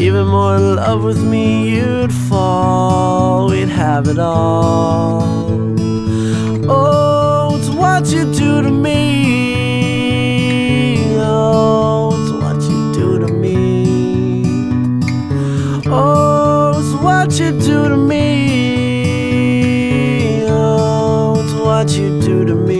Even more in love with me, you'd fall. We'd have it all. Oh, it's what you do to me. Oh, it's what you do to me. Oh, it's what you do to me. Oh, it's what you do to me.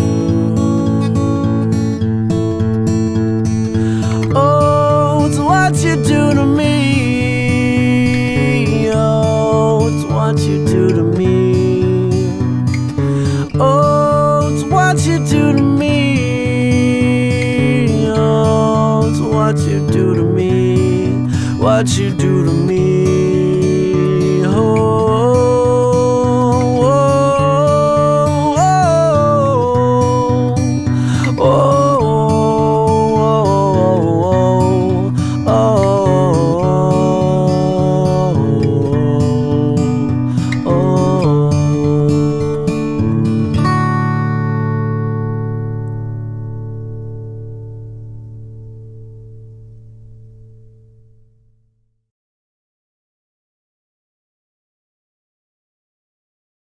do to me, what you do to me. Oh.